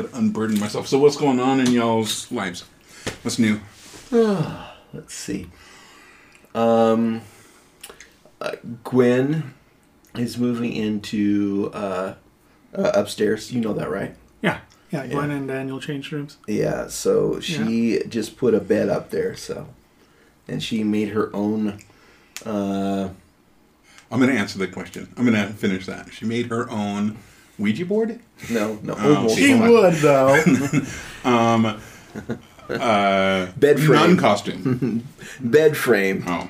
Got to unburden myself. So what's going on in y'all's lives? What's new? Let's see. Um, uh, Gwen is moving into uh, uh, upstairs. You know that, right? Yeah. Yeah, Gwen and Daniel changed rooms. Yeah. So she just put a bed up there. So, and she made her own. Uh, I'm going to answer the question. I'm going to finish that. She made her own Ouija board. no, no, Oh, almost. she would, though. Um, uh, Bed frame. non-costume. bed frame Oh,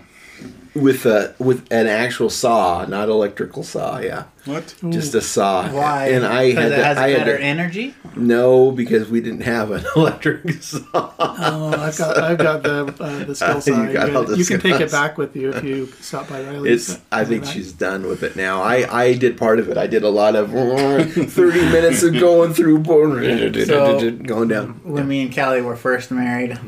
with a with an actual saw, not electrical saw. Yeah, what? just a saw. Why? And I Because had it to, has I had better to, energy. no because we didn't have an electric saw. Oh, I've got, I've got the uh, the skill saw. You You, got can- all the you can take it back with you if you stop by Riley's. It's. I think she's done with it now. I I did part of it. I did a lot of thirty minutes of going through, So- going down. When me and Callie were first married,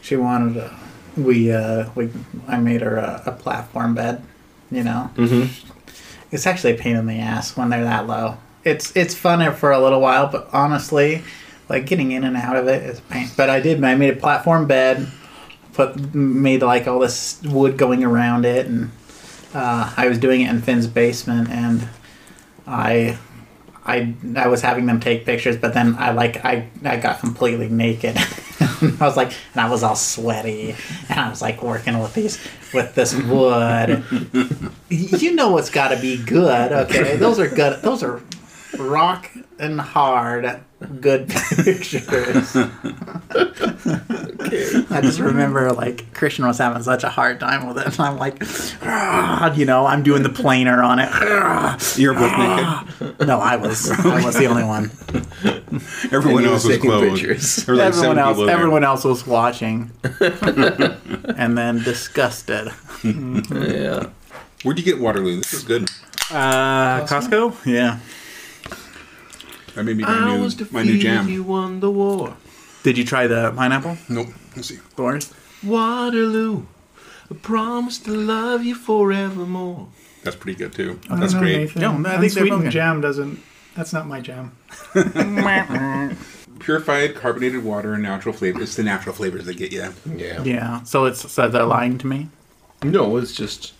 she wanted a, we uh we I made her a, a platform bed. You know, Mm-hmm. it's actually a pain in the ass when they're that low. It's it's fun for a little while, but honestly, like getting in and out of it is a pain. But I did. I made a platform bed, put made like all this wood going around it, and uh, I was doing it in Finn's basement, and I. I, I was having them take pictures, but then I like I, I got completely naked. I was like, and I was all sweaty, and I was like working with these with this wood. you know what's got to be good, okay? Those are good. Those are rock and hard good pictures. I just remember like Christian was having such a hard time with it, and I'm like, you know, I'm doing the planer on it. You're both naked. No, I was I was the only one. Everyone else was was taking clothed. pictures. There like everyone else, everyone else was watching, and then disgusted. Yeah. Where'd you get Waterloo? This is good. Uh, Costco? Yeah. That made me my new, my new jam. You won the war. Did you try the pineapple? Nope. Let's see. Thorns? Waterloo. I promise to love you forevermore. That's pretty good too. I don't That's know, great. Nathan. No, I think they're both Unsweetened good. jam doesn't. That's not my jam. Purified carbonated water and natural flavor. It's the natural flavors that get you. Yeah. Yeah. So it's so they're lying to me. No, it's just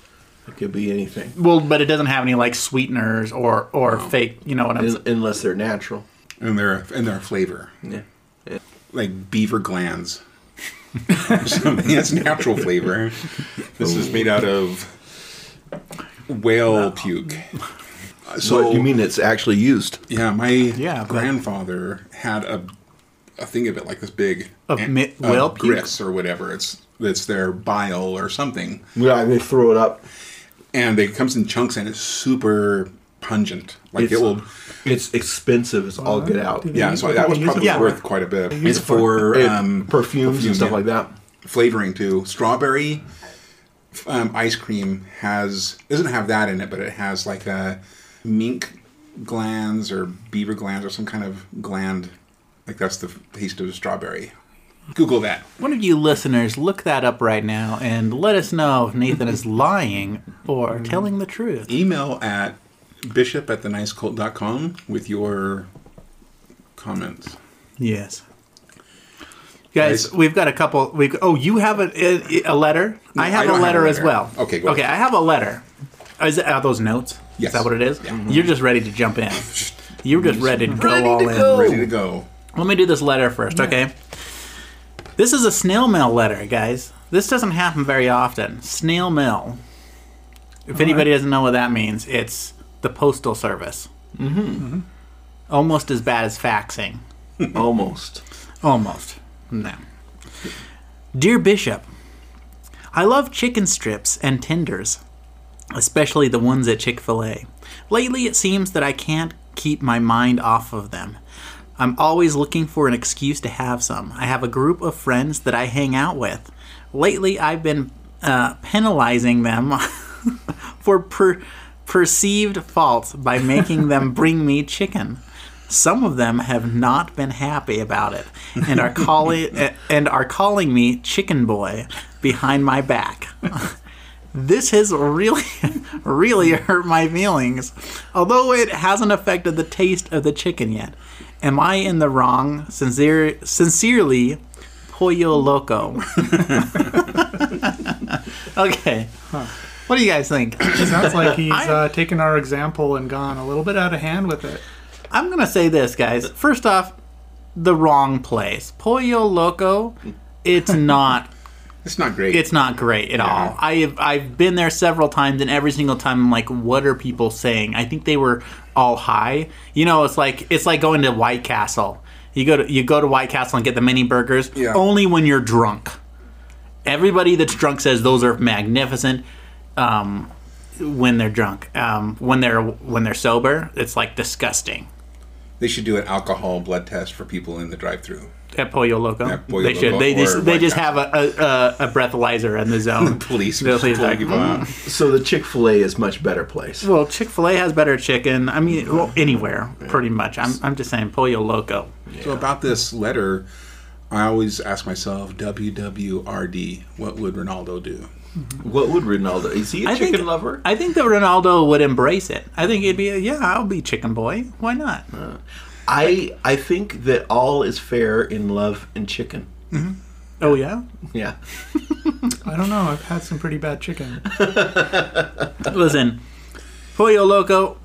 it could be anything Well, but it doesn't have any like sweeteners or or fake. You know what I'm Un- saying? unless they're natural. And their and their flavor. Yeah. Like beaver glands. Something that's natural flavor. This is made out of whale puke. So So you mean it's actually used? Yeah, my Yeah, but- grandfather had a a thing of it like this big Of and- mi- whale puke? grits or whatever. It's it's their bile or something, Yeah, they throw it up. And it comes in chunks and it's super pungent. Like It's, it will. it's expensive. It's all get out. Yeah, so that was you use it probably for? worth quite a bit. It's for? for um, perfumes perfume, and stuff yeah. like that. flavoring too. Strawberry um, ice cream has doesn't have that in it, but it has like a mink glands or beaver glands or some kind of gland. Like that's the taste of a strawberry. Google that. One of you listeners, look that up right now and let us know if Nathan is lying or mm. telling the truth. Email at bishop at thenicecult.com with your comments. Yes. Guys, Nice. we've got a couple. We oh, you have a, a, a letter. I have I a don't have letter as well. Okay, go Okay, ahead. I have a letter. Is it, are those notes? Yes. Is that what it is? Yeah. You're just ready to jump in. You're just ready to go Ready all to in. Ready to go. Let me do this letter first, okay? This is a snail mail letter, guys. This doesn't happen very often. Snail mail. If anybody doesn't know what that means, it's the postal service. Mm-hmm. Almost as bad as faxing. Almost. Almost. No. Dear Bishop, I love chicken strips and tenders, especially the ones at Chick fil A. Lately, it seems that I can't keep my mind off of them. I'm always looking for an excuse to have some. I have a group of friends that I hang out with. Lately, I've been uh, penalizing them for per- perceived faults by making them bring me chicken. Some of them have not been happy about it and are calling and are calling me chicken boy behind my back. This has really, really hurt my feelings. Although it hasn't affected the taste of the chicken yet, Am I in the wrong? Sincere, sincerely, Pollo Loco. okay. What do you guys think? It sounds like he's uh, taken our example and gone a little bit out of hand with it. I'm gonna say this, guys. First off, the wrong place. Pollo Loco. It's not. It's not great. It's not great at all. I've I've been there several times, and every single time I'm like, what are people saying? I think they were all high. You know, it's like it's like going to White Castle. You go to you go to White Castle and get the mini burgers Yeah. only when you're drunk. Everybody that's drunk says those are magnificent. Um, when they're drunk, um, when they're when they're sober, it's like disgusting. they should do an alcohol blood test for people in the drive-through. At Pollo Loco, At Pollo they should. They just they just have a, a, a breathalyzer in the zone. Police, The police pull like, people out. Mm. So the Chick Fil A is much better place. Well, Chick Fil A has better chicken. I mean, well, anywhere pretty much. I'm, I'm just saying Pollo Loco. So about this letter, I always ask myself, WWRD, what would Ronaldo do? What would Ronaldo? Is he a I chicken think lover? I think that Ronaldo would embrace it. I think he'd be a, yeah, I'll be chicken boy. Why not? Uh, I I think that all is fair in love and chicken. Oh yeah. Yeah. I don't know. I've had some pretty bad chicken. Listen, Pollo Loco,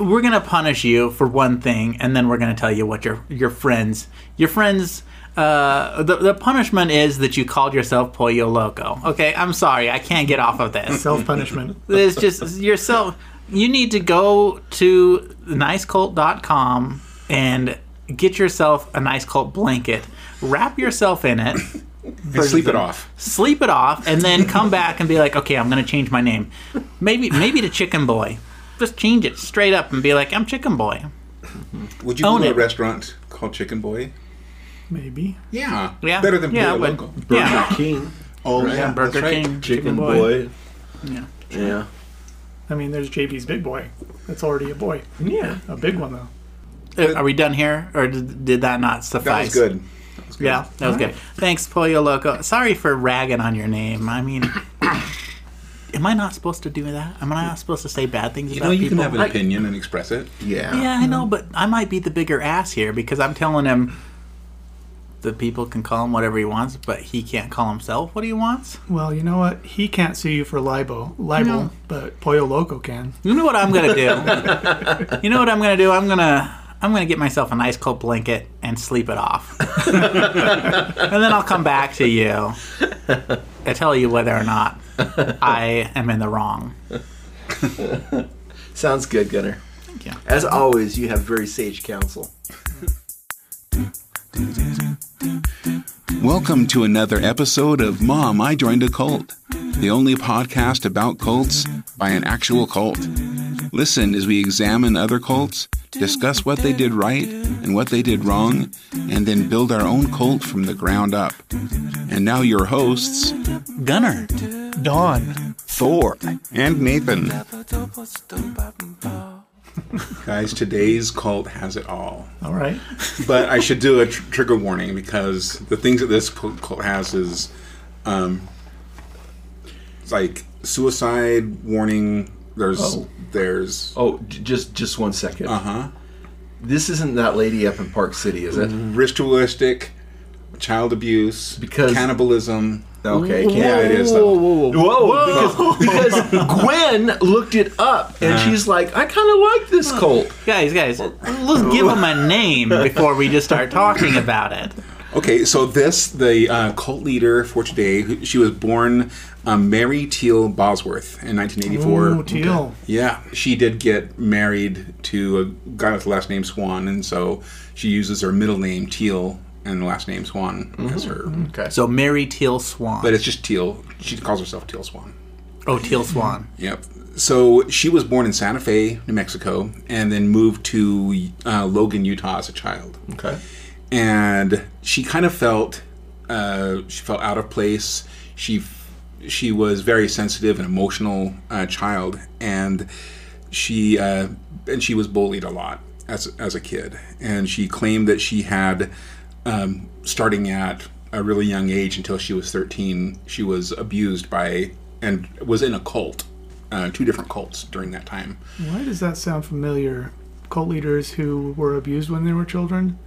we're gonna punish you for one thing, and then we're gonna tell you what your your friends your friends. Uh, the, the punishment is that you called yourself Pollo Loco. Okay, I'm sorry, I can't get off of this. Self punishment. It's just yourself. You need to go to nicecult.com and get yourself a nice cold blanket, wrap yourself in it, And sleep it off. sleep it off, and then come back and be like, okay, I'm gonna change my name. Maybe maybe to Chicken Boy. Just change it straight up and be like, I'm Chicken Boy. Would you Own go to a it. restaurant called Chicken Boy? Maybe. Yeah. Yeah, Better than yeah, Pollo but- Loco. Burger Yeah. King. Oh, Right. yeah, Burger that's right. King, Chicken boy. Yeah. Yeah. I mean, there's JB's Big Boy. That's already a boy. Yeah. A big one, though. Are we done here, or did, did that not That suffice? was good. That was good. Yeah, that was good. Thanks, Pollo Loco. Sorry for ragging on your name. I mean, am I not supposed to do that? Am I not supposed to say bad things You about know, you people? can have an Like- opinion and express it. Yeah. Yeah, I know, but I might be the bigger ass here because I'm telling him the people can call him whatever he wants, but he can't call himself what he wants. Well, you know what? He can't sue you for libel, libel, No. but Pollo Loco can. You know what I'm gonna do? you know what I'm gonna do? I'm gonna I'm gonna get myself a nice cold blanket and sleep it off, and then I'll come back to you and tell you whether or not I am in the wrong. Sounds good, Gunner. Thank you. As always, you have very sage counsel. Welcome to another episode of Mom, I Joined a Cult, the only podcast about cults by an actual cult. Listen as we examine other cults, discuss what they did right and what they did wrong, and then build our own cult from the ground up. And now, your hosts, Gunnar, Dawn. Thor and Nathan. Guys, today's cult has it all. All right. But I should do a tr- trigger warning because the things that this cult cult has is, um, it's like suicide warning. There's Oh. there's Oh, j- just just one second. uh huh This isn't that lady up in Park City, is it? ritualistic, child abuse, Because- cannibalism. Okay. Can't. Yeah, it is. Though. Whoa, whoa, whoa, because, because Gwen looked it up and she's like, I kind of like this cult. Guys, guys, let's give them a name before we just start talking about it. Okay, so this the uh, cult leader for today. She was born um, Mary Teal Bosworth in 1984. Ooh, teal. Yeah, she did get married to a guy with the last name Swan, and so she uses her middle name Teal and the last name Swan as her. Okay. So Mary Teal Swan. But it's just Teal. She calls herself Teal Swan. oh, Teal Swan. Yep. So she was born in Santa Fe, New Mexico, and then moved to uh, Logan, Utah as a child. Okay. And she kind of felt uh, she felt out of place. She she was very sensitive and emotional uh, child, and she uh, and she was bullied a lot as as a kid. And she claimed that she had, um, starting at a really young age until she was thirteen, she was abused by and was in a cult, uh, two different cults during that time. Why does that sound familiar? cult leaders who were abused when they were children.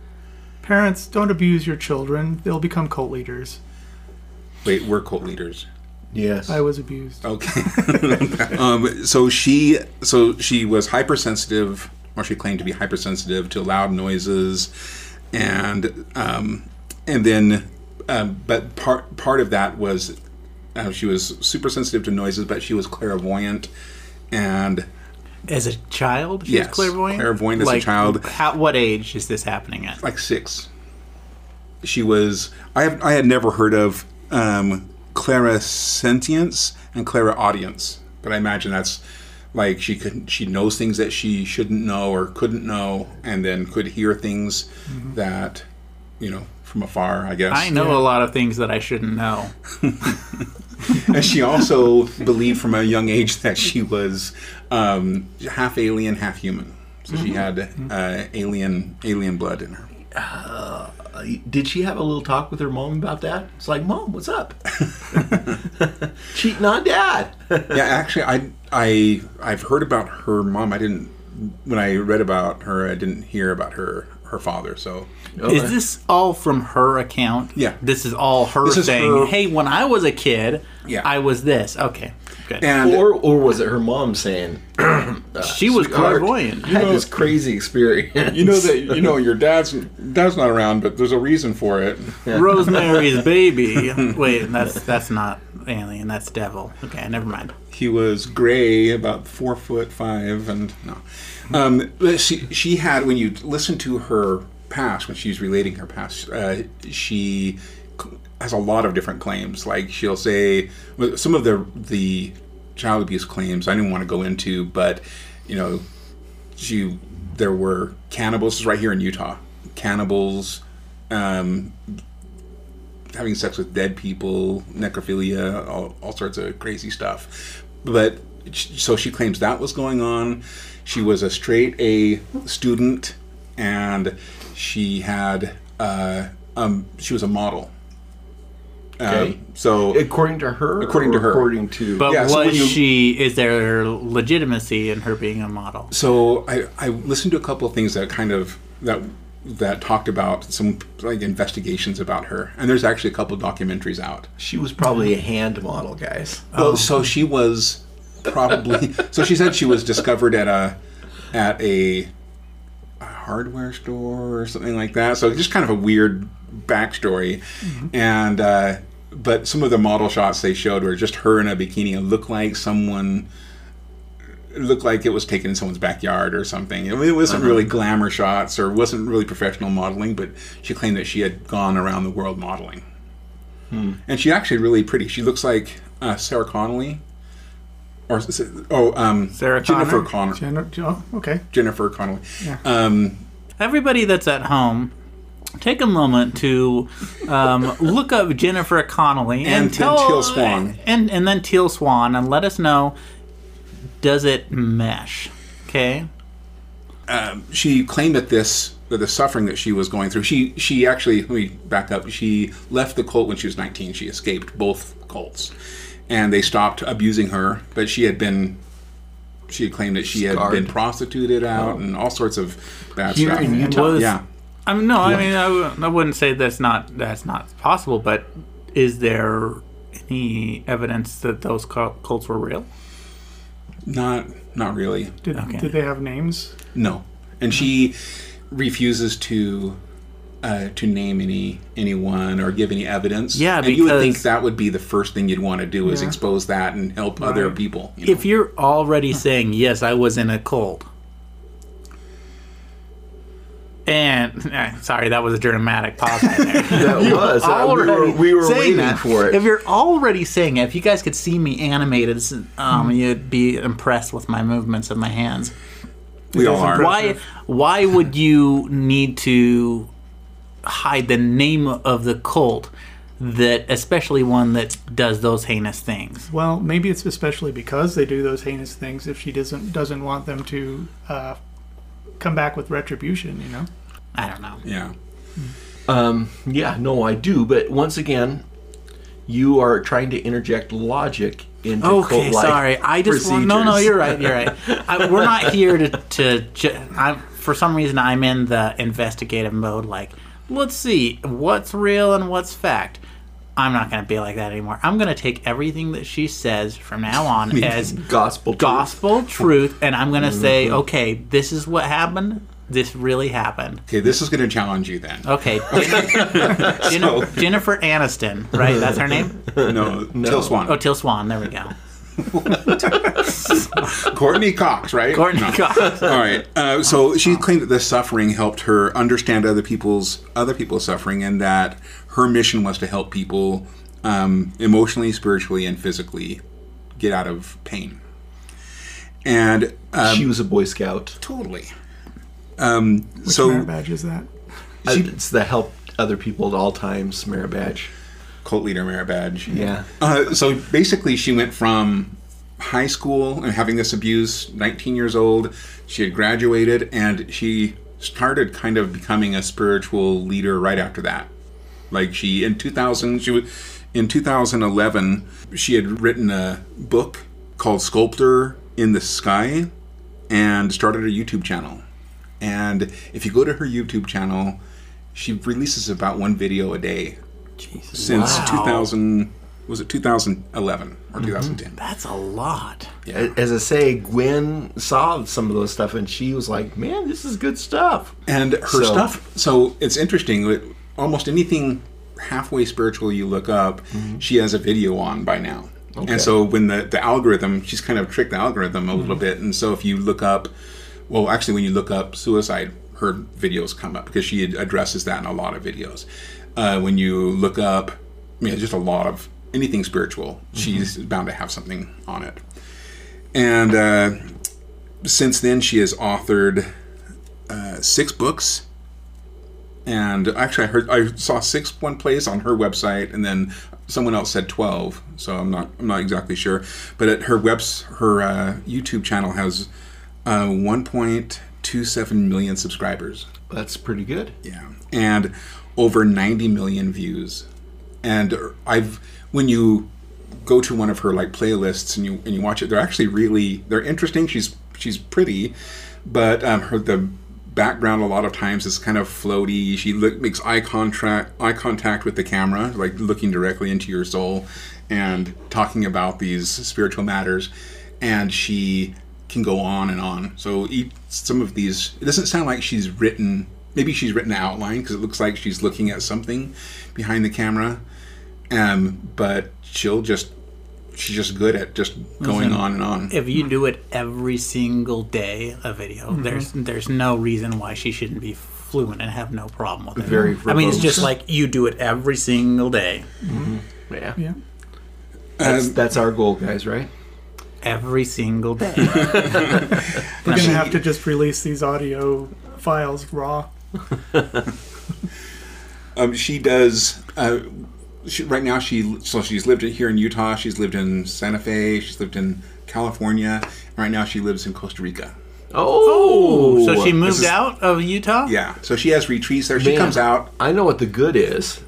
Parents, don't abuse your children. They'll become cult leaders. Wait, we're cult leaders. Yes. I was abused. Okay. um, so she, so she was hypersensitive, or she claimed to be hypersensitive to loud noises, and um, and then, um, but part part of that was uh, she was super sensitive to noises, but she was clairvoyant, and As a child, she Yes, was clairvoyant. clairvoyant as a child. How, what age is this happening at? like six. She was. I have. I had never heard of um, clairsentience and clairaudience, but I imagine that's like she could. She knows things that she shouldn't know or couldn't know, and then could hear things that, you know, from afar. I guess. I know a lot of things that I shouldn't know. and she also believed from a young age that she was um, half alien, half human. So she had uh, alien alien blood in her. Uh, Did she have a little talk with her mom about that? It's like, Mom, what's up? Cheating on dad. yeah, actually, I I I've heard about her mom. I didn't when I read about her. I didn't hear about her her father. So Is this all from her account? Yeah. This is all her This saying, her- "Hey, when I was a kid, Yeah. I was this." Okay, good. and or or was it her mom saying uh, she was "Sweetheart, clairvoyant. I had this crazy experience? you know that you know your dad's dad's not around, but there's a reason for it. Rosemary's Baby. Wait, that's that's not alien. That's devil. Okay, never mind. He was gray, about four foot five, and no. Um, she she had when you listen to her past when she's relating her past, uh, she has a lot of different claims. Like she'll say some of the the child abuse claims I didn't want to go into, but you know, she there were cannibals. Right here in Utah. Cannibals. Um, having sex with dead people, necrophilia, all, all sorts of crazy stuff. But so she claims that was going on. She was a straight A student, and she had uh, um, she was a model. Um, Okay. so according to her. According to her. According to. But Yeah, was when you- she? Is there legitimacy in her being a model? so I, I listened to a couple of things that kind of that that talked about some like investigations about her, and there's actually a couple documentaries out. she was probably a hand model, guys. Well, so she was probably. so she said she was discovered at a at a, a hardware store or something like that. So just kind of a weird backstory, and uh, but some of the model shots they showed were just her in a bikini. It looked like someone. It looked like it was taken in someone's backyard or something. It wasn't really glamour shots or wasn't really professional modeling, but she claimed that she had gone around the world modeling. And she's actually really pretty. She looks like uh, Sarah Connolly, or oh, um, Sarah Jennifer Connor? Connor, Jen- oh, okay. Jennifer Connelly. Yeah. Um, Everybody that's at home, take a moment to um, look up Jennifer Connelly and, And then tell Teal Swan. and and then Teal Swan and let us know. Does it mesh? Okay. Um, she claimed that this that the suffering that she was going through. She she actually let me back up. She left the cult when she was 19. She escaped both cults, and they stopped abusing her. But she had been. She had claimed that she had Scarred. been prostituted out and all sorts of bad Here stuff. in Utah? Was- Yeah. I mean, no. I mean, I, w- I wouldn't say that's not that's not possible. But is there any evidence that those cults were real? Not not really. Did, Okay. did they have names? No, and she refuses to uh, to name any anyone or give any evidence. Yeah, and you would think because- that would be the first thing you'd want to do is Yeah. expose that and help other people. you know? If you're already saying yes, I was in a cult. And eh, sorry, that was a dramatic pause right there. That was. uh, we were, we were saying waiting that. for it. If you're already saying it, if you guys could see me animated, um, you'd be impressed with my movements of my hands. we all are. Why? Why would you need to hide the name of the cult? That especially one that does those heinous things. Well, maybe it's especially because they do those heinous things. If she doesn't doesn't want them to uh, come back with retribution, you know. I don't know. Yeah. Um, yeah, no, I do. But once again, you are trying to interject logic into Okay, cult-like sorry. I just want, no, no. You're right. You're right. I, we're not here to to. Ju- I'm for some reason I'm in the investigative mode. Like, let's see what's real and what's fact. I'm not going to be like that anymore. I'm going to take everything that she says from now on as Gospel. truth. gospel truth, and I'm going to say, okay, this is what happened. This really happened. Okay, this is going to challenge you then. Okay, Jen- Jen- Jennifer Aniston, right? That's her name. No, Till Swan. Oh, Till Swan. There we go. Courtney Cox, right? Courtney No. Cox. All right. Uh, so she claimed that this suffering helped her understand other people's other people's suffering, and that her mission was to help people um, emotionally, spiritually, and physically get out of pain. And um, she was a Boy Scout. totally. Um, Which so merit badge is that? Uh, it's the help other people at all times merit badge. cult leader merit badge. Yeah. Uh, so basically, she went from high school and having this abuse, 19 years old. She had graduated and she started kind of becoming a spiritual leader right after that. Like she in 2000, she was in 2011. She had written a book called Sculptor in the Sky and started a YouTube channel. And if you go to her YouTube channel, she releases about one video a day since Wow. 2000 was it 2011 or mm-hmm. 2010 That's a lot. yeah As I say, Gwen saw some of those stuff and she was like, "Man, this is good stuff." and her So- stuff so it's interesting almost anything halfway spiritual you look up she has a video on by now. Okay. and so when the, the algorithm she's kind of tricked the algorithm a little bit. And so if you look up well actually when you look up suicide her videos come up because she addresses that in a lot of videos. Uh, when you look up I mean, just a lot of anything spiritual she's bound to have something on it. And uh, since then she has authored uh, six books and actually i heard i saw six one plays on her website and then someone else said 12 so i'm not i'm not exactly sure. But at her webs her uh, youtube channel has uh, 1.27 million subscribers. That's pretty good. yeah. And over 90 million views. And i've when you go to one of her like playlists and you and you watch it they're actually really they're interesting. She's she's pretty but um, her the background a lot of times is kind of floaty. She look, makes eye contact eye contact with the camera like looking directly into your soul and talking about these spiritual matters. And she can go on and on. So each, some of these it doesn't sound like she's written maybe she's written an outline because it looks like she's looking at something behind the camera. Um, but she'll just she's just good at just going on and on If you do it every single day, a video, there's there's no reason why she shouldn't be fluent and have no problem with it. Very I mean, it's just like you do it every single day, Yeah. Yeah. That's, Um, that's our goal, guys, right? every single day. We're gonna have to just release these audio files raw. Um, she does. Uh, she, right now, she so she's lived here in Utah. She's lived in Santa Fe. She's lived in California. Right now, she lives in Costa Rica. Oh, so she moved is- out of Utah. Yeah, so she has retreats there. She comes out. I know what the good is.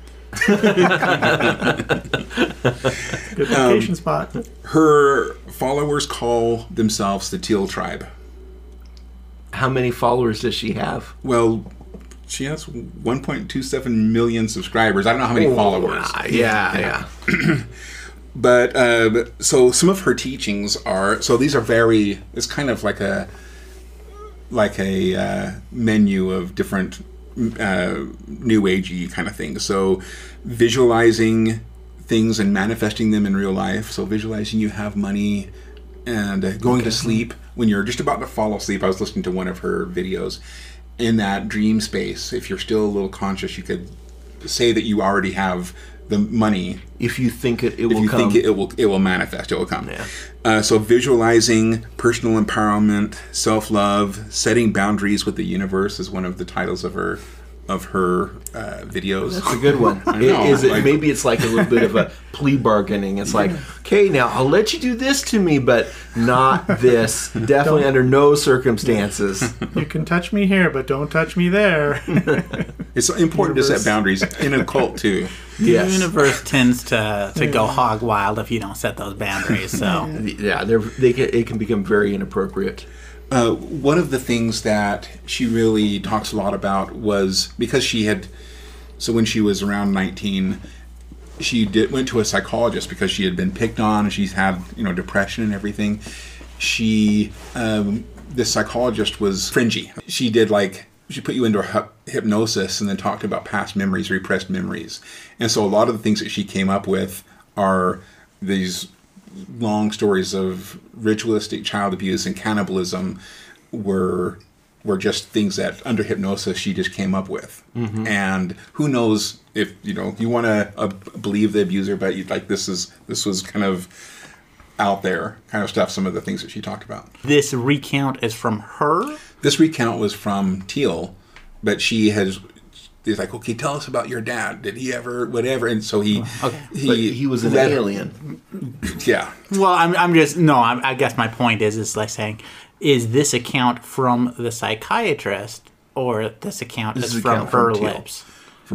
Good um, vacation spot. Her followers call themselves the Teal Tribe. How many followers does she have? Well, she has 1.27 million subscribers. I don't know how many followers. Ah, yeah, yeah. but uh, so some of her teachings are so these are very it's kind of like a like a uh, menu of different uh, new agey kind of things so visualizing things and manifesting them in real life so visualizing you have money and going to sleep when you're just about to fall asleep i was listening to one of her videos in that dream space if you're still a little conscious you could say that you already have the money If you think it, it if will you come. think it, it will it will manifest it will come Yeah. uh, so visualizing personal empowerment self-love setting boundaries with the universe is one of the titles of her of her uh, videos That's a good one. I know, Is it like- maybe it's like a little bit of a plea bargaining? It's like, okay, now I'll let you do this to me, but not this. Definitely under no circumstances. You can touch me here, but don't touch me there. it's important to set boundaries in a cult too Yes. The universe tends to, to go hog wild if you don't set those boundaries. So Yeah, they're, they can, it can become very inappropriate. Uh, one of the things that she really talks a lot about was because she had, so when she was around 19, she did went to a psychologist because she had been picked on and she's had you know depression and everything. She, um, this psychologist was fringy. She did like she put you into hypnosis and then talked about past memories, repressed memories, and so a lot of the things that she came up with are these long stories of ritualistic child abuse and cannibalism were were just things that under hypnosis she just came up with. And who knows if you know you want to uh, believe the abuser but you like this is this was kind of out there kind of stuff some of the things that she talked about. This recount is from her. this recount was from teal but she has he's like okay tell us about your dad did he ever whatever and so he oh, Okay. he, But he was an read- alien. Yeah Well, I'm, I'm just no. I'm, I guess my point is is like saying, is this account from the psychiatrist or this account This is is from account from her Teal.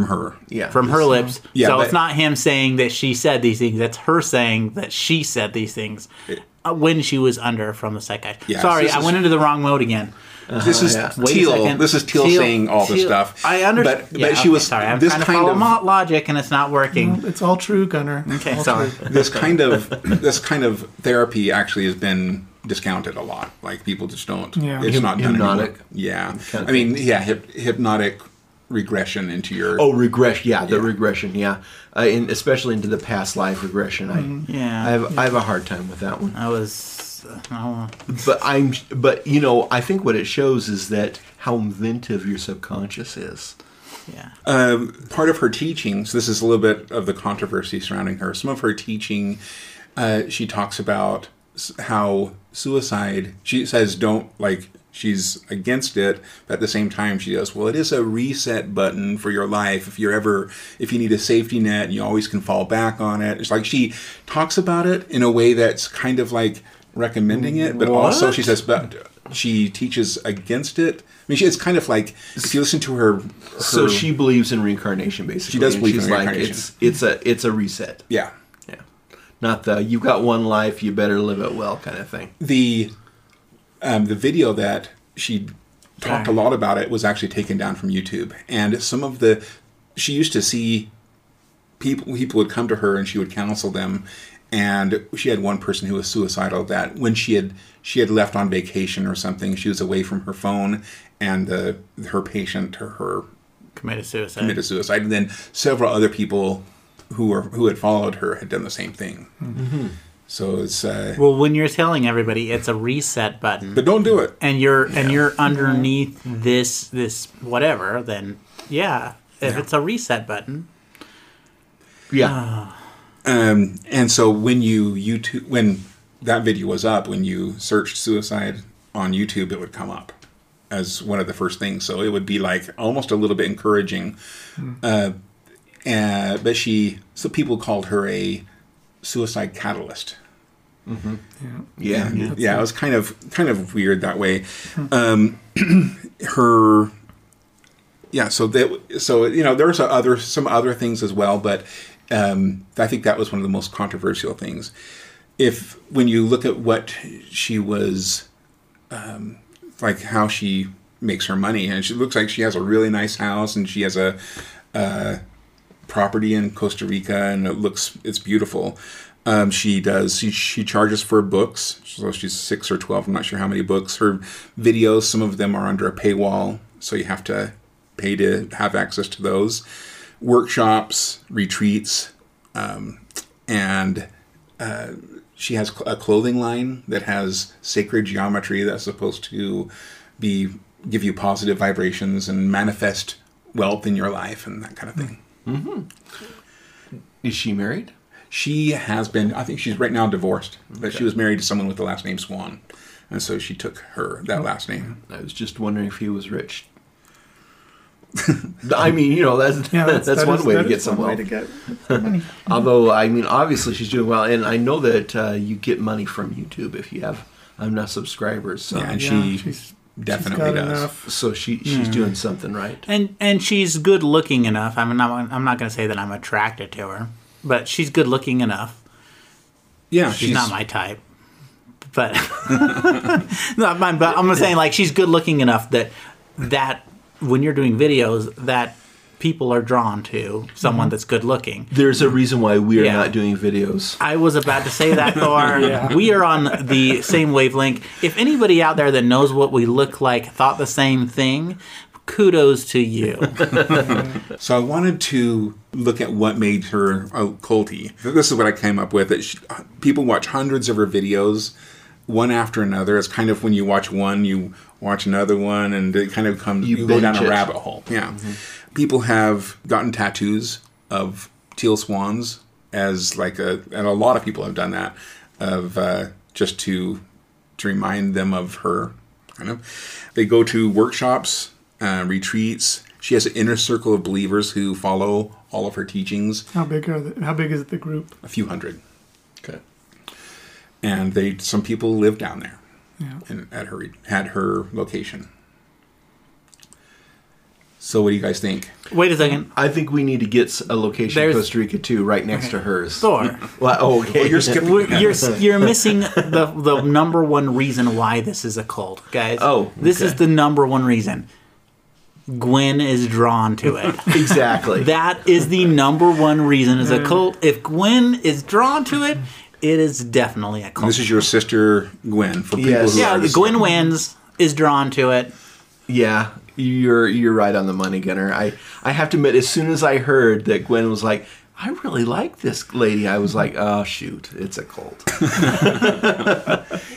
Lips? from her Yeah, From her lips. Yeah, so but- it's not him saying that she said these things. That's her saying that she said these things uh, when she was under from the psychiatrist. Yeah, Sorry, this I is- went into the wrong mode again. this is yeah. Wait a teal second. this is teal, Teal- saying all the Teal- stuff I understand. but, but she was sorry. I'm this trying to kind follow of mo- logic and it's not working. It's all true, Gunner. Okay, All sorry. true. this kind of this kind of therapy actually has been discounted a lot. Like people just don't. Yeah. It's Hyp- not done hypnotic anymore. Yeah, kind of I mean, yeah, hyp- hypnotic regression into your. Oh, regression. Yeah, the regression. Yeah, uh, in, especially into the past life regression. I, Yeah. I have I have a hard time with that one. I was. But I'm. But you know, I think what it shows is that how inventive your subconscious is. yeah. Um, part of her teachings. This is a little bit of the controversy surrounding her. Some of her teaching, uh, she talks about how suicide. She says don't like. She's against it, but at the same time, she goes, "Well, it is a reset button for your life. If you're ever, if you need a safety net, you always can fall back on it." It's like she talks about it in a way that's kind of like recommending it, but also she says, but she teaches against it. I mean, she, it's kind of like if you listen to her. her So she believes in reincarnation, basically. She does believe in she's reincarnation. Like, it's it's a it's a reset. yeah. Yeah, not the you've got one life, you better live it well kind of thing. the um, the video that she talked a lot about it was actually taken down from YouTube, and some of the she used to see people people would come to her and she would counsel them, and she had one person who was suicidal that when she had she had left on vacation or something, she was away from her phone, and the her patient or her Committed suicide. committed suicide, and then several other people who were who had followed her had done the same thing. So it's uh, Well, when you're telling everybody it's a reset button, but don't do it. and you're and you're underneath this this whatever, then yeah, if Yeah. it's a reset button, Yeah, Um, and so when you YouTube when that video was up, when you searched suicide on YouTube, it would come up as one of the first things. So it would be like almost a little bit encouraging. Uh, uh, but she, so people called her a suicide catalyst. Yeah. And, yeah, it was kind of kind of weird that way. Um, her, yeah. So that so you know there's other some other things as well, but um, I think that was one of the most controversial things. If when you look at what she was, um, like how she makes her money, and she looks like she has a really nice house, and she has a. Uh, property in Costa Rica, and it looks it's beautiful. Um, she does she, she charges for books, so she's six or twelve. I'm not sure how many books. Her videos, some of them are under a paywall, so you have to pay to have access to those. Workshops, retreats, um, and uh, she has a clothing line that has sacred geometry that's supposed to be give you positive vibrations and manifest wealth in your life and that kind of thing. Is she married? She has been, I think she's right now divorced, but she was married to someone with the last name Swan. And so she took her, that last name. I was just wondering if he was rich. I mean, you know, that's Yeah, that's, that one is- way to get is some wealth. to get money. Although, I mean, obviously she's doing well, and I know that uh, you get money from YouTube if you have enough subscribers. So, Yeah, and Yeah, she she's, definitely she's does. enough. so she she's doing something right. and and she's good looking enough. I'm not I'm not going to say that I'm attracted to her, but she's good looking enough. Yeah, She's, not my type. but no, I'm, but I'm saying like she's good looking enough that that when you're doing videos that people are drawn to someone mm-hmm. that's good looking. There's a reason why we are Yeah. not doing videos. I was about to say that, Thor. Yeah. We are on the same wavelength. If anybody out there that knows what we look like thought the same thing, kudos to you. So I wanted to look at what made her a culty. This is what I came up with. That she, people watch hundreds of her videos, one after another. It's kind of when you watch one, you watch another one, and it kind of comes. You You, go down binge a rabbit hole. Yeah, people have gotten tattoos of teal swans as like a, and a lot of people have done that of uh, just to to remind them of her. Kind of, they go to workshops, uh, retreats. She has an inner circle of believers who follow all of her teachings, How big are the, How big is the group? a few hundred, Okay. and they some people live down there Yeah. and at her at her location. So, what do you guys think? Wait a second. I think we need to get a location in There's- Costa Rica too, right next to hers. Thor. Well, oh, okay. you're skipping. You're you're missing the the number one reason why this is a cult, guys. Oh, this is the number one reason. Gwen is drawn to it. exactly. that is the number one reason as a mm. cult. If Gwen is drawn to it, it is definitely a cult. This is your sister Gwen. For people Yes. who yeah, are the listening. Gwen wins is drawn to it. Yeah, you're you're right on the money, Gunner. I I have to admit, as soon as I heard that Gwen was like, I really like this lady, I was like, oh shoot, it's a cult.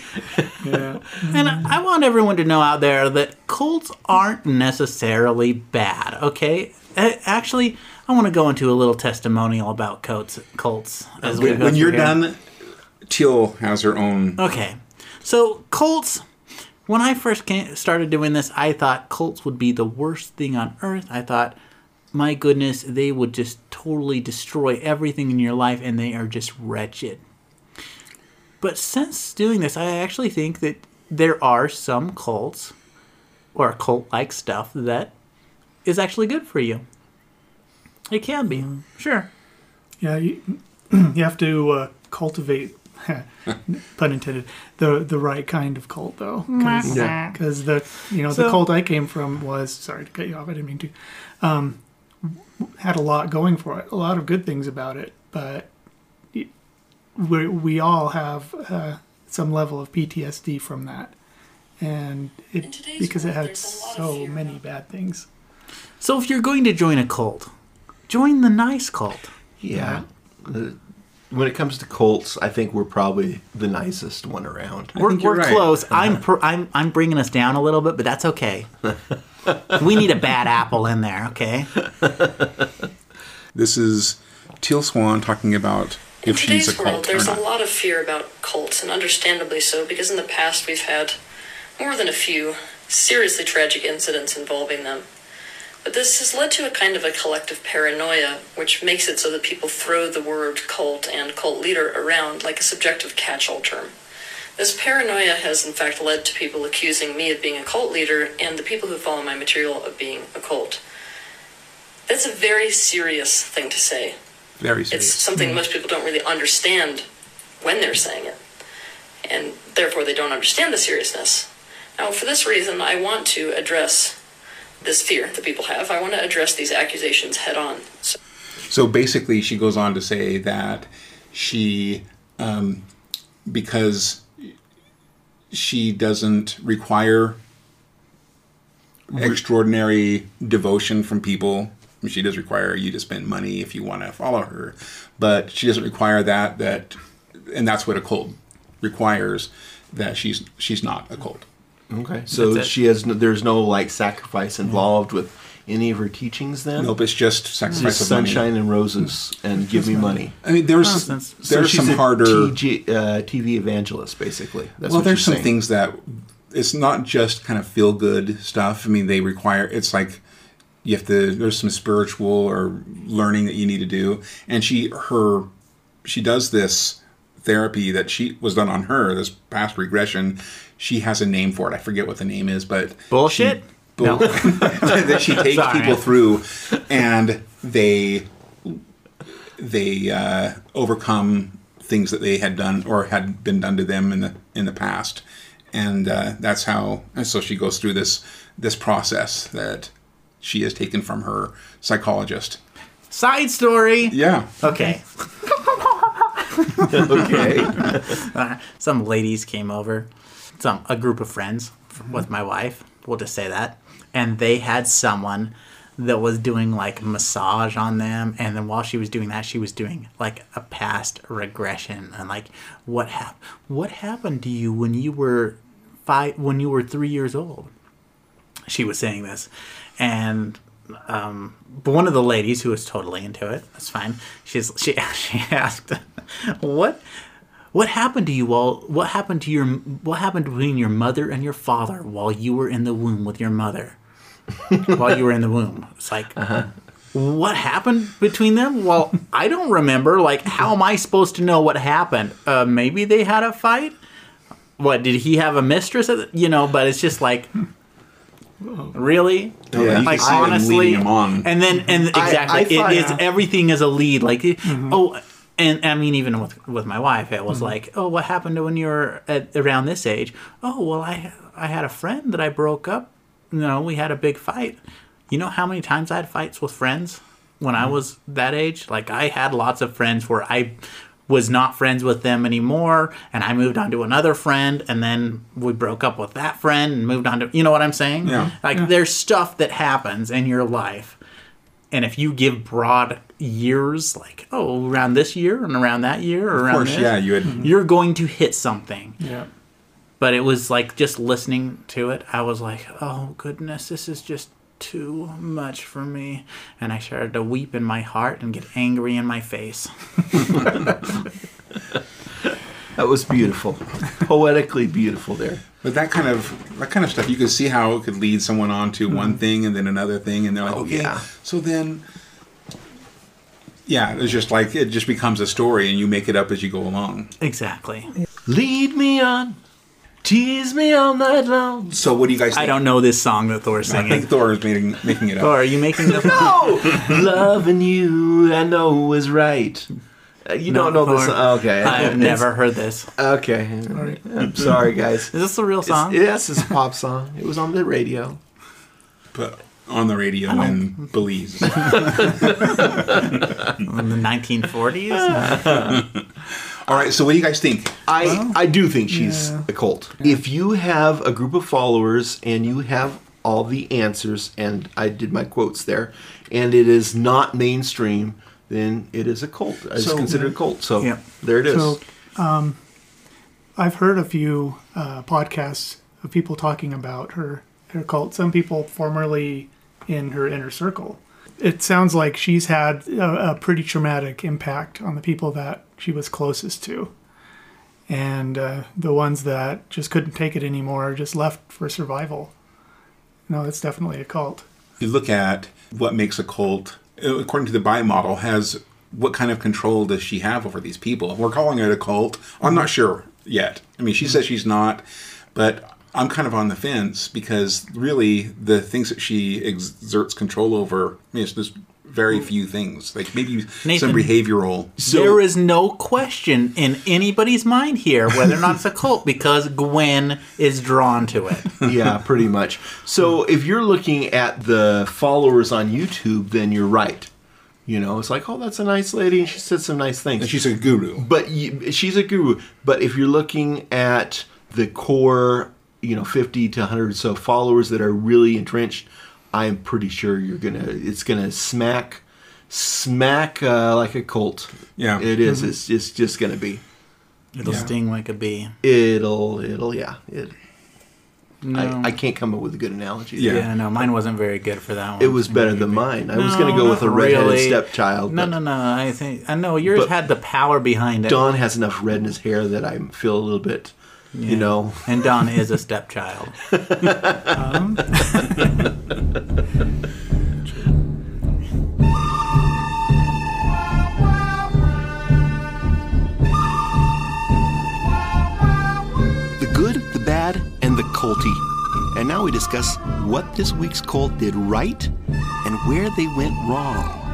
Yeah. And I want everyone to know out there that cults aren't necessarily bad, okay? Uh, Actually, I want to go into a little testimonial about cults. cults as we When, go when you're here. done, Teal has her own. Okay. So, cults, when I first came, started doing this, I thought cults would be the worst thing on earth. I thought, my goodness, they would just totally destroy everything in your life and they are just wretched. But since doing this, I actually think that there are some cults or cult like stuff that is actually good for you. It can be. Sure. Yeah, you, you have to uh, cultivate, pun intended, the the right kind of cult though, because Yeah. the you know So- the cult I came from was sorry to cut you off. I didn't mean to. Um, had a lot going for it, a lot of good things about it, but y- we we all have uh, some level of PTSD from that, and it today's because it had there's a lot of so many about- bad things. So if you're going to join a cult, join the nice cult. Yeah. Uh, when it comes to cults, I think we're probably the nicest one around. We're, think we're right. close. I'm pr- I'm I'm bringing us down a little bit, but that's okay. we need a bad apple in there, okay? This is Teal Swan talking about In if she's a today's world, cult or there's a lot of fear about cults, and understandably so, because in the past we've had more than a few seriously tragic incidents involving them. But this has led to a kind of a collective paranoia, which makes it so that people throw the word cult and cult leader around like a subjective catch all term. This paranoia has in fact led to people accusing me of being a cult leader and the people who follow my material of being a cult. That's a very serious thing to say. Very It's serious. something most people don't really understand when they're saying it, and therefore they don't understand the seriousness. Now, for this reason, I want to address this fear that people have. I want to address these accusations head on. So, So basically, she goes on to say that she, um, because she doesn't require extraordinary devotion from people. She does require you to spend money if you want to follow her, but she doesn't require that. That, and that's what a cult requires. That she's she's not a cult. Okay. So she has no, there's no like sacrifice involved with any of her teachings then? Nope, it's just sacrifice Just of money. sunshine and roses and give me money. I mean, there's Nonsense. So there's she's some a harder. TG, uh, TV evangelist, basically. That's well, what there's some saying. things that it's not just kind of feel good stuff. I mean, they require it's like you have to. There's some spiritual or learning that you need to do, and she her she does this therapy that she was done on her this past regression. She has a name for it. I forget what the name is, but Bullshit? She, bull- that she takes Sorry. people through, and they they uh, overcome things that they had done or had been done to them in the in the past, and uh, that's how. And so she goes through this this process that she has taken from her psychologist. Side story. Yeah. Okay. okay. Some ladies came over, some a group of friends mm-hmm. with my wife. We'll just say that, and they had someone that was doing like massage on them, and then while she was doing that, she was doing like a past regression and like what hap- what happened to you when you were five when you were three years old. She was saying this, and um, but one of the ladies who was totally into it, that's fine. She's she she asked, "What what happened to you while what happened to your what happened between your mother and your father while you were in the womb with your mother? while you were in the womb?" It's like. What happened between them? Well, I don't remember. Like, how am I supposed to know what happened? Uh, maybe they had a fight. What did he have a mistress? You know, but it's just like, Oh. really? Yeah. You like can see them honestly, leading him on. and then and I- exactly, I thought- it is yeah. everything is a lead. Like, mm-hmm. oh, and I mean, even with with my wife, it was mm-hmm. like, oh, what happened to when you were at around this age? Oh, well, I I had a friend that I broke up. You know, we had a big fight. You know how many times I had fights with friends when I mm-hmm. was that age? Like, I had lots of friends where I was not friends with them anymore and I moved on to another friend and then we broke up with that friend and moved on to you know what I'm saying? Yeah. Like there's stuff that happens in your life. And if you give broad years like, oh, around this year and around that year or Of around course, this, yeah, you had. Mm-hmm. you're going to hit something. Yeah. But it was like just listening to it, I was like, oh goodness, this is just too much for me. And I started to weep in my heart and get angry in my face. That was beautiful. Poetically beautiful there. But that kind of that kind of stuff, you could see how it could lead someone on to one mm-hmm. thing and then another thing, and they're like, Oh, okay, yeah. so then, yeah, it's just like it just becomes a story, and you make it up as you go along. Exactly. Lead me on, tease me all night long. So, what do you guys? Think? I don't know this song that Thor's I think singing. Thor is making making it up. Thor, are you making this? No, loving you, I know is right. Uh, You No, don't know this. Thor. Okay, I have never heard this. Okay, I'm sorry, guys. Is this a real It's, song? yes, it's a pop song. It was on the radio. But on the radio in Belize. In the 1940s? All right, so what do you guys think? I I do think she's yeah. a cult. If you have a group of followers and you have all the answers, and I did my quotes there, and it is not mainstream, then it is a cult. It's So- considered a cult. So Yeah. there it is. So, um, I've heard a few uh, podcasts of people talking about her her cult. Some people formerly in her inner circle. It sounds like she's had a, a pretty traumatic impact on the people that she was closest to, and uh, the ones that just couldn't take it anymore just left for survival. No, it's definitely a cult. you look at what makes a cult, uh, according to the BITE model, has what kind of control does she have over these people? If we're calling it a cult, I'm not sure yet. I mean, she says she's not, but I'm kind of on the fence because really the things that she exerts control over, I mean, it's just very few things. Like maybe Nathan, some behavioral. there is no question in anybody's mind here whether or not it's a cult because Gwen is drawn to it. yeah, pretty much. So if you're looking at the followers on YouTube, then you're right. You know, it's like, oh, that's a nice lady, and she said some nice things. And she's a guru. but you, she's a guru. But if you're looking at the core, you know, 50 to 100 or so followers that are really entrenched, I'm pretty sure you're gonna. It's gonna smack, smack uh, like a cult. Yeah. it is. It's just just gonna be. It'll Yeah. sting like a bee. It'll. It'll. Yeah. It. No. I, I can't come up with a good analogy. Yeah. yeah. no, mine wasn't very good for that one. It was better than mine. I was going to go with a not redheaded really. stepchild. No, but no, no. I think I know yours had the power behind it. Don has enough red in his hair that I feel a little bit, Yeah. you know. and Don is a stepchild. Um. The good, the bad, and the culty. And now we discuss what this week's cult did right and where they went wrong.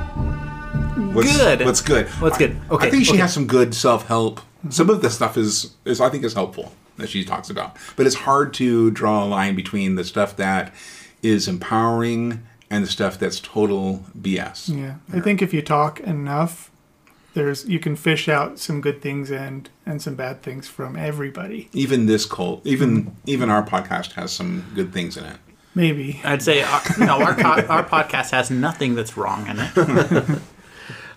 What's, Good. What's good? What's good? Okay, I think she okay. has some good self help Some of this stuff is is I think is helpful that she talks about, but it's hard to draw a line between the stuff that is empowering and the stuff that's total BS. Yeah, I think if you talk enough, there's you can fish out some good things and and some bad things from everybody. Even this cult, even even our podcast has some good things in it. Maybe. I'd say our, no. Our co- our podcast has nothing that's wrong in it.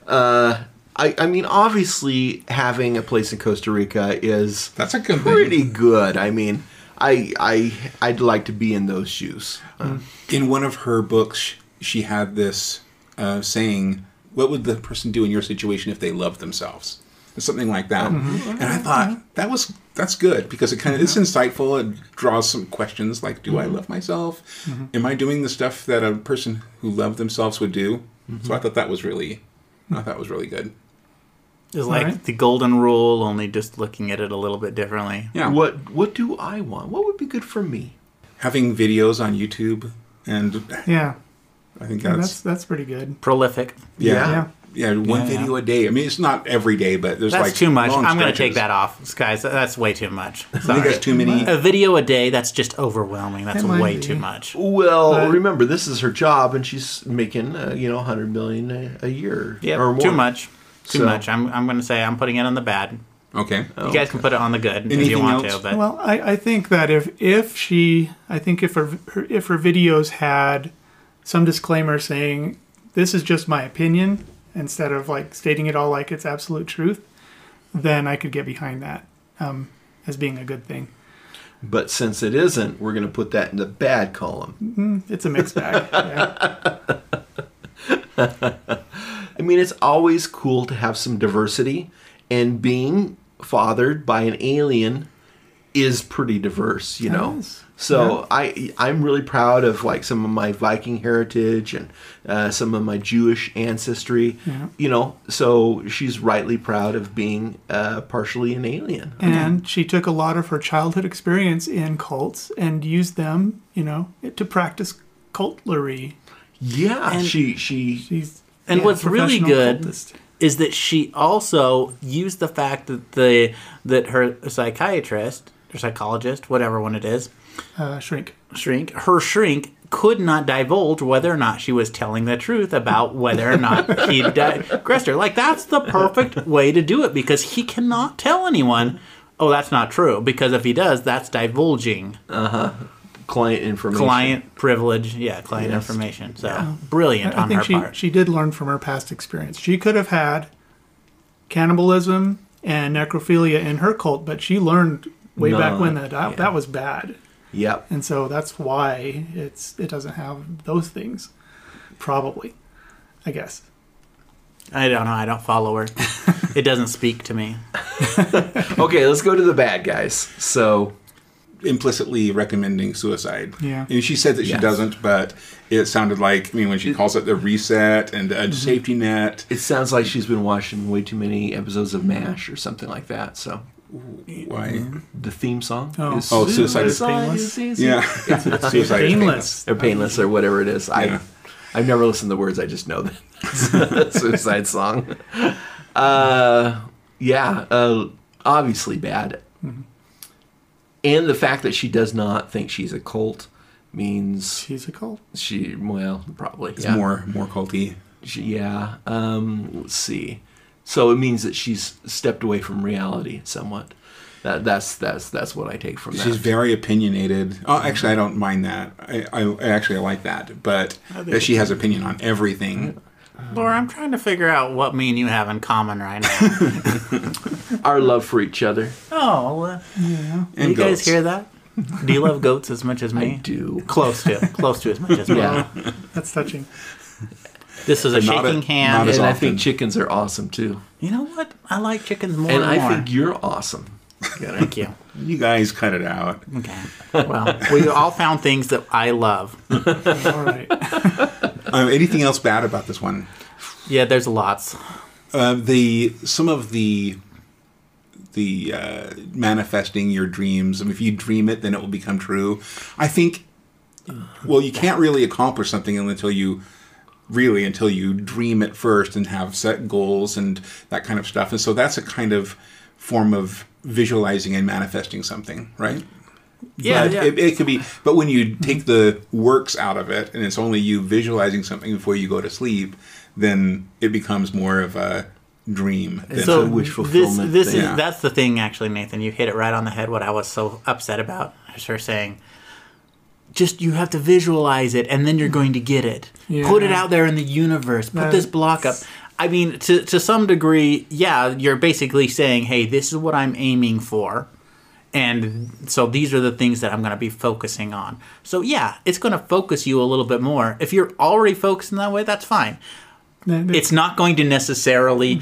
Uh, I, I mean, obviously, having a place in Costa Rica is That's a good pretty thing. good. I mean, I I I'd like to be in those shoes. Uh, mm. In one of her books, she had this uh, saying, "What would the person do in your situation if they loved themselves?" Or something like that. Mm-hmm. And I thought mm-hmm. that was that's good because it kind of it's mm-hmm. insightful. It draws some questions like, "Do I love myself? Am I doing the stuff that a person who loved themselves would do?" So I thought that was really, I thought it was really good. It's like Alright. the golden rule, only just looking at it a little bit differently. Yeah. What what do I want? What would be good for me? Having videos on YouTube, and Yeah, I think that's that's that's pretty good. Prolific. yeah. Yeah. Yeah, one Yeah, yeah. video a day. I mean, it's not every day, but there's That's like too much. long I'm going to take that off, guys. That's way too much. I think Sorry. that's too many. A video a day, that's just overwhelming. That's way be. too much. Well, But- remember this is her job, and she's making uh, you know 100 million a, a year Yeah, or more. too much. Too So- much. I'm, I'm going to say I'm putting it on the bad. Okay. You guys can put it on the good if you want else? to, but Well, I, I think that if if she, I think if her, her if her videos had some disclaimer saying this is just my opinion instead of like stating it all like it's absolute truth, then I could get behind that um, as being a good thing. But since it isn't, we're going to put that in the bad column. It's a mixed bag. yeah. I mean, it's always cool to have some diversity, and being fathered by an alien is pretty diverse, you know. is. So I I'm really proud of like some of my Viking heritage and uh, some of my Jewish ancestry. Yeah. You know, so she's rightly proud of being uh, partially an alien. And she took a lot of her childhood experience in cults and used them, you know, to practice cultlery. Yeah, And- she she She's And yeah, what's really good cultist. is that she also used the fact that the that her psychiatrist or psychologist, whatever one it is, uh, shrink. shrink, her shrink could not divulge whether or not she was telling the truth about whether or not he digressed her. Like that's the perfect way to do it because he cannot tell anyone. Oh, that's not true. Because if he does, that's divulging client information. client privilege. Yeah, client Yes. information. So brilliant I on think her she, part. she did learn from her past experience. She could have had cannibalism and necrophilia in her cult, but she learned way back when that that, yeah. that was bad, Yep. and so that's why it's it doesn't have those things. Probably, I guess. I don't know. I don't follow her. it doesn't speak to me. Okay, let's go to the bad guys. So implicitly recommending suicide. Yeah. And she said that she Yes. doesn't, but it sounded like, I mean, when she calls it the reset and a safety net. it sounds like she's been watching way too many episodes of MASH or something like that. So Why? the theme song Oh. is Oh, Suicide is Painless. Yeah. suicide is Painless. or painless or whatever it is. Yeah. I I've never listened to the words. I just know that suicide song. Uh, yeah, uh, obviously bad. And the fact that she does not think she's a cult means She's a cult. she well probably It's yeah. more more culty. She, yeah. Um, let's see. So it means that she's stepped away from reality somewhat. That, that's that's that's what I take from that. She's very opinionated. Oh, actually, I don't mind that. I, I, I actually like that, but that she has opinion on everything. Laura, I'm trying to figure out what me and you have in common right now. Our love for each other. oh, well, uh, And you guys hear that? Do you love goats as much as I me? do. Close to, close to as much as me. Yeah, That's touching. This is a not shaking a- hand. not as and I think chickens are awesome too. you know what? I like chickens more And and, I more. think you're awesome. Thank you. You guys cut it out. Okay. Well, we all found things that I love. All right. Um, anything else bad about this one? Yeah, there's lots. Uh, the some of the the uh, manifesting your dreams. I mean, if you dream it, then it will become true. I think. Well, you can't really accomplish something until you really until you dream it first and have set goals and that kind of stuff. And so that's a kind of form of visualizing and manifesting something, right? Yeah, But yeah. It, it could be, but when you take the works out of it, and it's only you visualizing something before you go to sleep, then it becomes more of a dream. than It's so a wish fulfillment this thing. is Yeah. that's the thing actually nathan you hit it right on the head what i was so upset about is her saying just you have to visualize it and then you're going to get it Yeah. put it out there in the universe put this block up i mean to, to some degree yeah you're basically saying hey this is what i'm aiming for and so these are the things that i'm going to be focusing on so yeah it's going to focus you a little bit more if you're already focusing that way that's fine it's not going to necessarily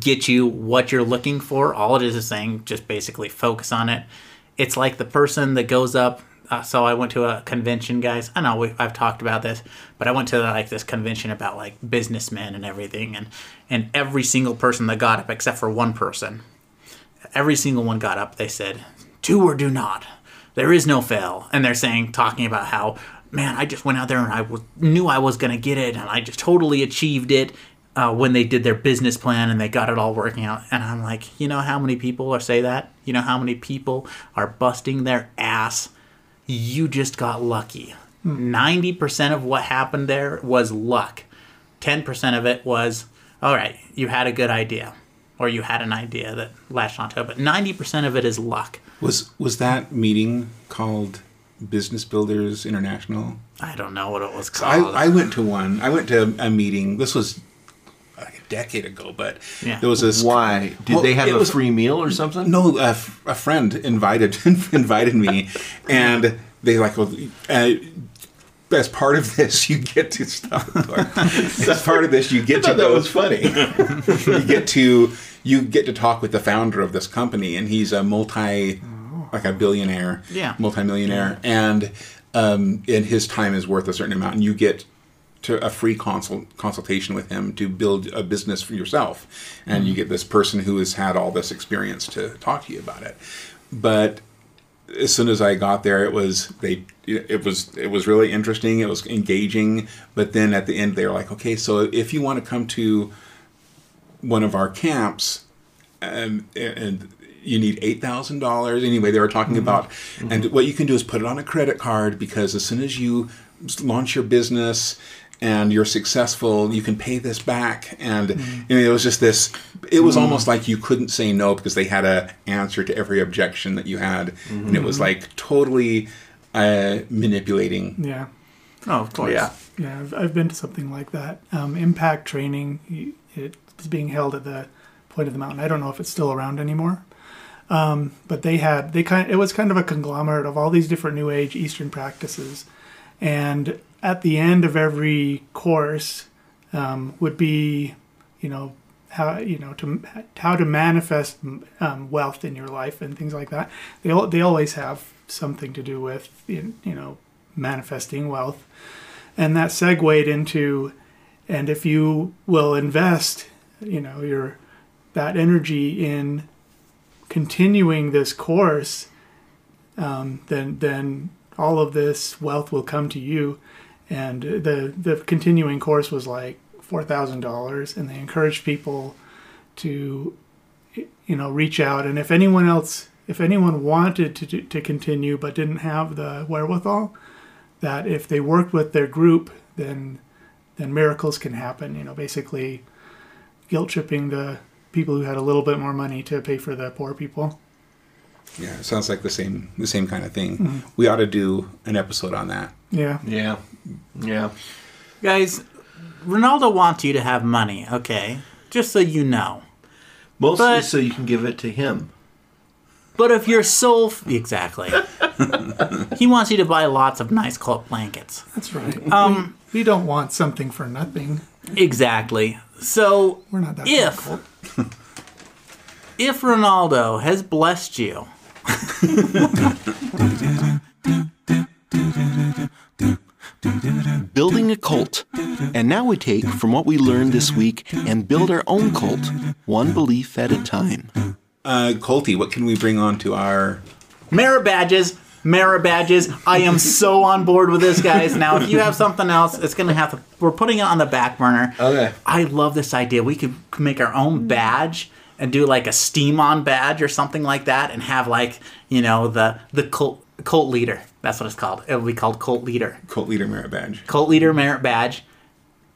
get you what you're looking for. All it is is saying just basically focus on it. It's like the person that goes up. Uh, so I went to a convention, guys. I know we, I've talked about this, but I went to like this convention about like businessmen and everything, and and every single person that got up, except for one person, every single one got up. They said, "Do or do not. There is no fail." And they're saying, talking about how, man, I just went out there and I knew I was gonna get it, and I just totally achieved it. Uh, when they did their business plan and they got it all working out, and I'm like, you know how many people are say that? You know how many people are busting their ass? You just got lucky. Ninety percent of what happened there was luck. Ten percent of it was, all right, you had a good idea, or you had an idea that latched onto it. But ninety percent of it is luck. Was was that meeting called Business Builders International? I don't know what it was called. I went to one. I went to a meeting. This was like a decade ago, but Yeah. there was this. Why? Did Well, they have a was- free meal or something? No, a, f- a friend invited invited me, and they like, well, uh, as part of this, you get to stop. as part of this, you get to that was funny. you get to you get to talk with the founder of this company, and he's a multi, like a billionaire, Yeah. multimillionaire, and um, and his time is worth a certain amount, and you get to a free consult consultation with him to build a business for yourself, and you get this person who has had all this experience to talk to you about it, but as soon as I got there, it was they. It was it was really interesting. It was engaging. But then at the end, they were like, "Okay, so if you want to come to one of our camps, um, and you need eight thousand dollars." Anyway, they were talking about, and what you can do is put it on a credit card because as soon as you launch your business and you're successful, you can pay this back. And you know, it was just this. It was almost like you couldn't say no because they had a answer to every objection that you had, and it was like totally uh, manipulating. yeah. oh, of course. Yeah. Yeah, I've, I've been to something like that. Um, impact training, it's being held at the point of the mountain. I don't know if it's still around anymore. Um, but they had they kind it was kind of a conglomerate of all these different new age Eastern practices, and at the end of every course um, would be, you know, how you know to how to manifest um, wealth in your life and things like that. They they always have something to do with you know manifesting wealth and that segued into and if you will invest you know your that energy in continuing this course um, then then all of this wealth will come to you and the the continuing course was like four thousand dollars and they encouraged people to you know reach out and if anyone else if anyone wanted to to continue but didn't have the wherewithal that if they worked with their group, then then miracles can happen. You know, basically guilt tripping the people who had a little bit more money to pay for the poor people. Yeah, it sounds like the same the same kind of thing. We ought to do an episode on that. Yeah, Yeah. Yeah. Guys, Ronaldo wants you to have money, okay? Just so you know. Mostly But- so you can give it to him. But if you're so f- exactly, he wants you to buy lots of nice cloth blankets. that's right. Um, we, we don't want something for nothing. exactly. So We're not that If- if Ronaldo has blessed you, Building a cult. And now we take from what we learned this week and build our own cult, one belief at a time. Uh, Colty, what can we bring on to our? merit badges, merit badges. I am so on board with this, guys. Now, if you have something else, it's gonna have to. We're putting it on the back burner. Okay. I love this idea. We could make our own badge, and do like a steam on badge or something like that, and have like you know the the cult cult leader. That's what it's called. It'll be called cult leader. Cult leader merit badge. Cult leader merit badge.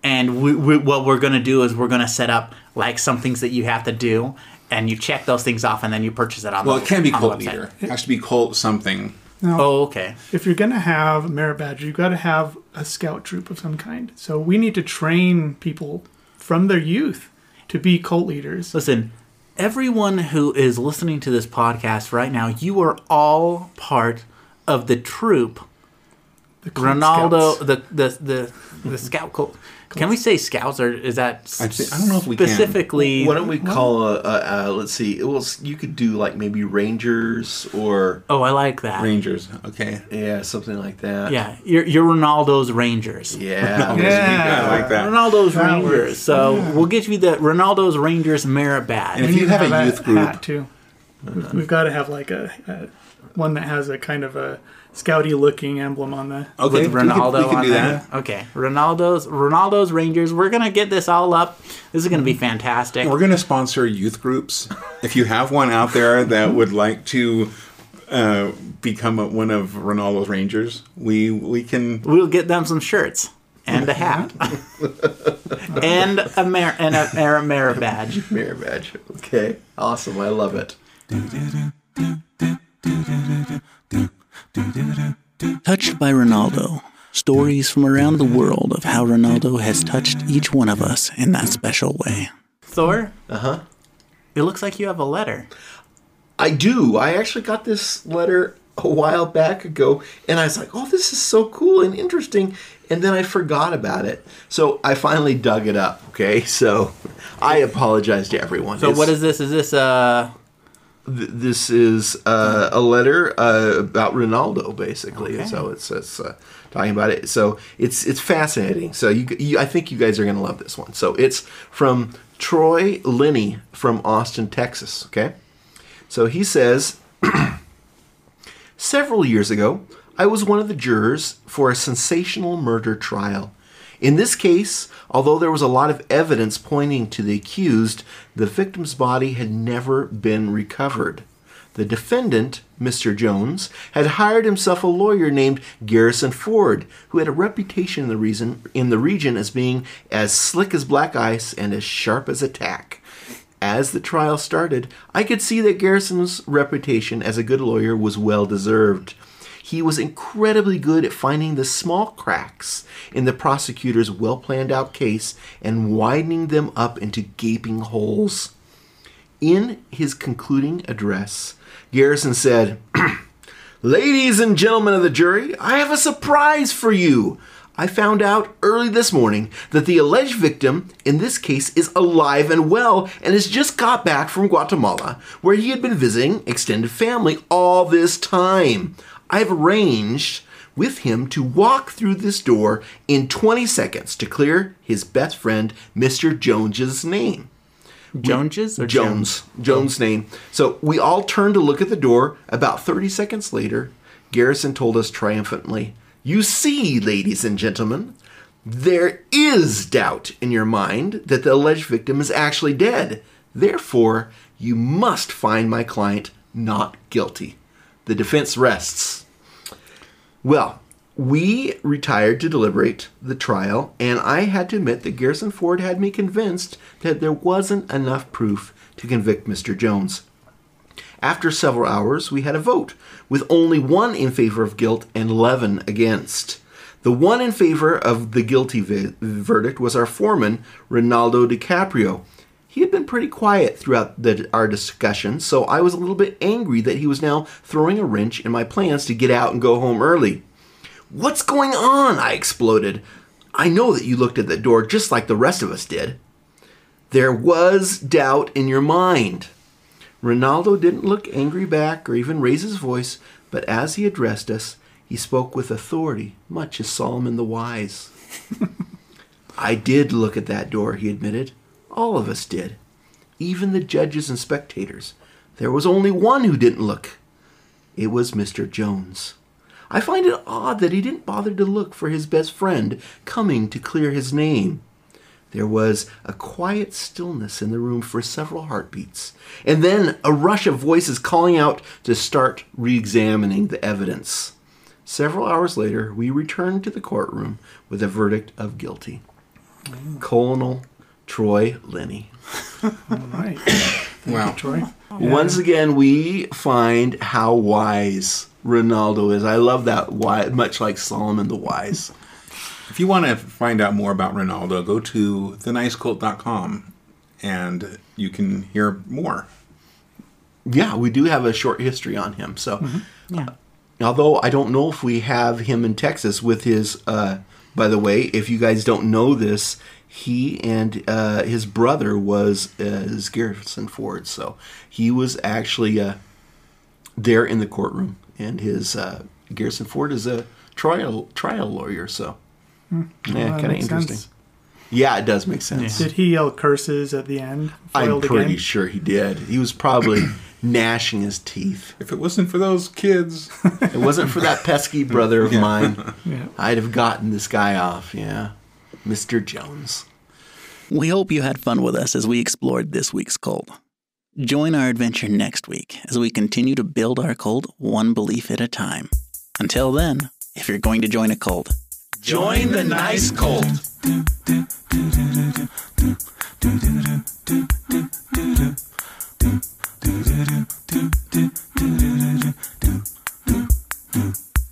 And we, we, what we're gonna do is we're gonna set up like some things that you have to do, and you check those things off, and then you purchase it on. Well, the, it can be cult leader. It has to be cult something. Now, Oh, okay. if you're going to have a merit badge, you've got to have a scout troop of some kind. So we need to train people from their youth to be cult leaders. Listen, everyone who is listening to this podcast right now, you are all part of the troop. The Ronaldo, Scouts. the the the the scout cult. Can we say scouts or is that s- I thi- I don't know if we can. specifically? Why don't we call a, a, a let's see? Well, you could do like maybe Rangers or Oh, I like that. Rangers. Okay. yeah, something like that. Yeah, you're, you're Ronaldo's Rangers. Yeah. Yeah. I like that. Ronaldo's That Rangers. works. So Yeah. we'll get you the Ronaldo's Rangers merit badge. And if We you need to have a youth group, hat too. We've, we've got to have like a, a one that has a kind of a scouty looking emblem on the. okay, with Ronaldo we can, we can on do there. that. Okay, Ronaldo's Ronaldo's Rangers. We're gonna get this all up. This is gonna be fantastic. We're going to sponsor youth groups. If you have one out there that would like to uh, become a, one of Ronaldo's Rangers, we we can. We'll get them some shirts and a hat and a mer- and a, and a merit badge. Mirror badge. Okay. Awesome. I love it. Touched by Ronaldo. Stories from around the world of how Ronaldo has touched each one of us in that special way. Thor? Uh huh. It looks like you have a letter. I do. I actually got this letter a while back ago, and I was like, "Oh, this is so cool and interesting," and then I forgot about it. So I finally dug it up. Okay, so I apologize to everyone. So It's- what is this? Is this uh th- this is uh, a letter uh, about Ronaldo, basically. Okay. So it's, it's uh, talking about it. So it's it's fascinating. So you, you I think you guys are going to love this one. So it's from Troy Linney from Austin, Texas. Okay, so he says. Several years ago, I was one of the jurors for a sensational murder trial. In this case, although there was a lot of evidence pointing to the accused, the victim's body had never been recovered. The defendant, Mr. Jones, had hired himself a lawyer named Garrison Ford, who had a reputation in the, reason, in the region as being as slick as black ice and as sharp as a tack. As the trial started, I could see that Garrison's reputation as a good lawyer was well deserved. He was incredibly good at finding the small cracks in the prosecutor's well planned out case and widening them up into gaping holes. In his concluding address, Garrison said, Ladies and gentlemen of the jury, I have a surprise for you. I found out early this morning that the alleged victim in this case is alive and well and has just got back from Guatemala, where he had been visiting extended family all this time. I've arranged with him to walk through this door in 20 seconds to clear his best friend, Mr. Jones's name. Jones's? or Jones. Jones' oh. name. So we all turned to look at the door. About 30 seconds later, Garrison told us triumphantly, You see, ladies and gentlemen, there is doubt in your mind that the alleged victim is actually dead. Therefore, you must find my client not guilty. The defense rests. Well, we retired to deliberate the trial, and I had to admit that Garrison Ford had me convinced that there wasn't enough proof to convict Mr. Jones. After several hours, we had a vote, with only one in favor of guilt and 11 against. The one in favor of the guilty vi- verdict was our foreman, Ronaldo DiCaprio. He had been pretty quiet throughout the, our discussion, so I was a little bit angry that he was now throwing a wrench in my plans to get out and go home early. What's going on? I exploded. I know that you looked at the door just like the rest of us did. There was doubt in your mind. Ronaldo didn't look angry back or even raise his voice, but as he addressed us, he spoke with authority, much as Solomon the Wise. I did look at that door, he admitted. All of us did. Even the judges and spectators. There was only one who didn't look. It was Mr. Jones. I find it odd that he didn't bother to look for his best friend coming to clear his name. There was a quiet stillness in the room for several heartbeats, and then a rush of voices calling out to start re examining the evidence. Several hours later, we returned to the courtroom with a verdict of guilty. Colonel Troy Lenny. All right. Wow. Troy. Once again, we find how wise Ronaldo is. I love that, wise, much like Solomon the Wise. If you want to find out more about Ronaldo, go to thenicecult.com and you can hear more. Yeah, we do have a short history on him. So, Yeah. although I don't know if we have him in Texas with his, uh, by the way, if you guys don't know this, he and uh, his brother was uh, is Garrison Ford. So he was actually uh, there in the courtroom, and his uh, Garrison Ford is a trial trial lawyer. So yeah, Well, kind of interesting. sense. Yeah, it does make sense. Did he yell curses at the end? I'm pretty again? sure he did. He was probably gnashing his teeth. If it wasn't for those kids, It wasn't for that pesky brother of mine. Yeah. I'd have gotten this guy off, yeah. Mr. Jones. We hope you had fun with us as we explored this week's cult. Join our adventure next week as we continue to build our cult one belief at a time. Until then, if you're going to join a cult, join the nice cult.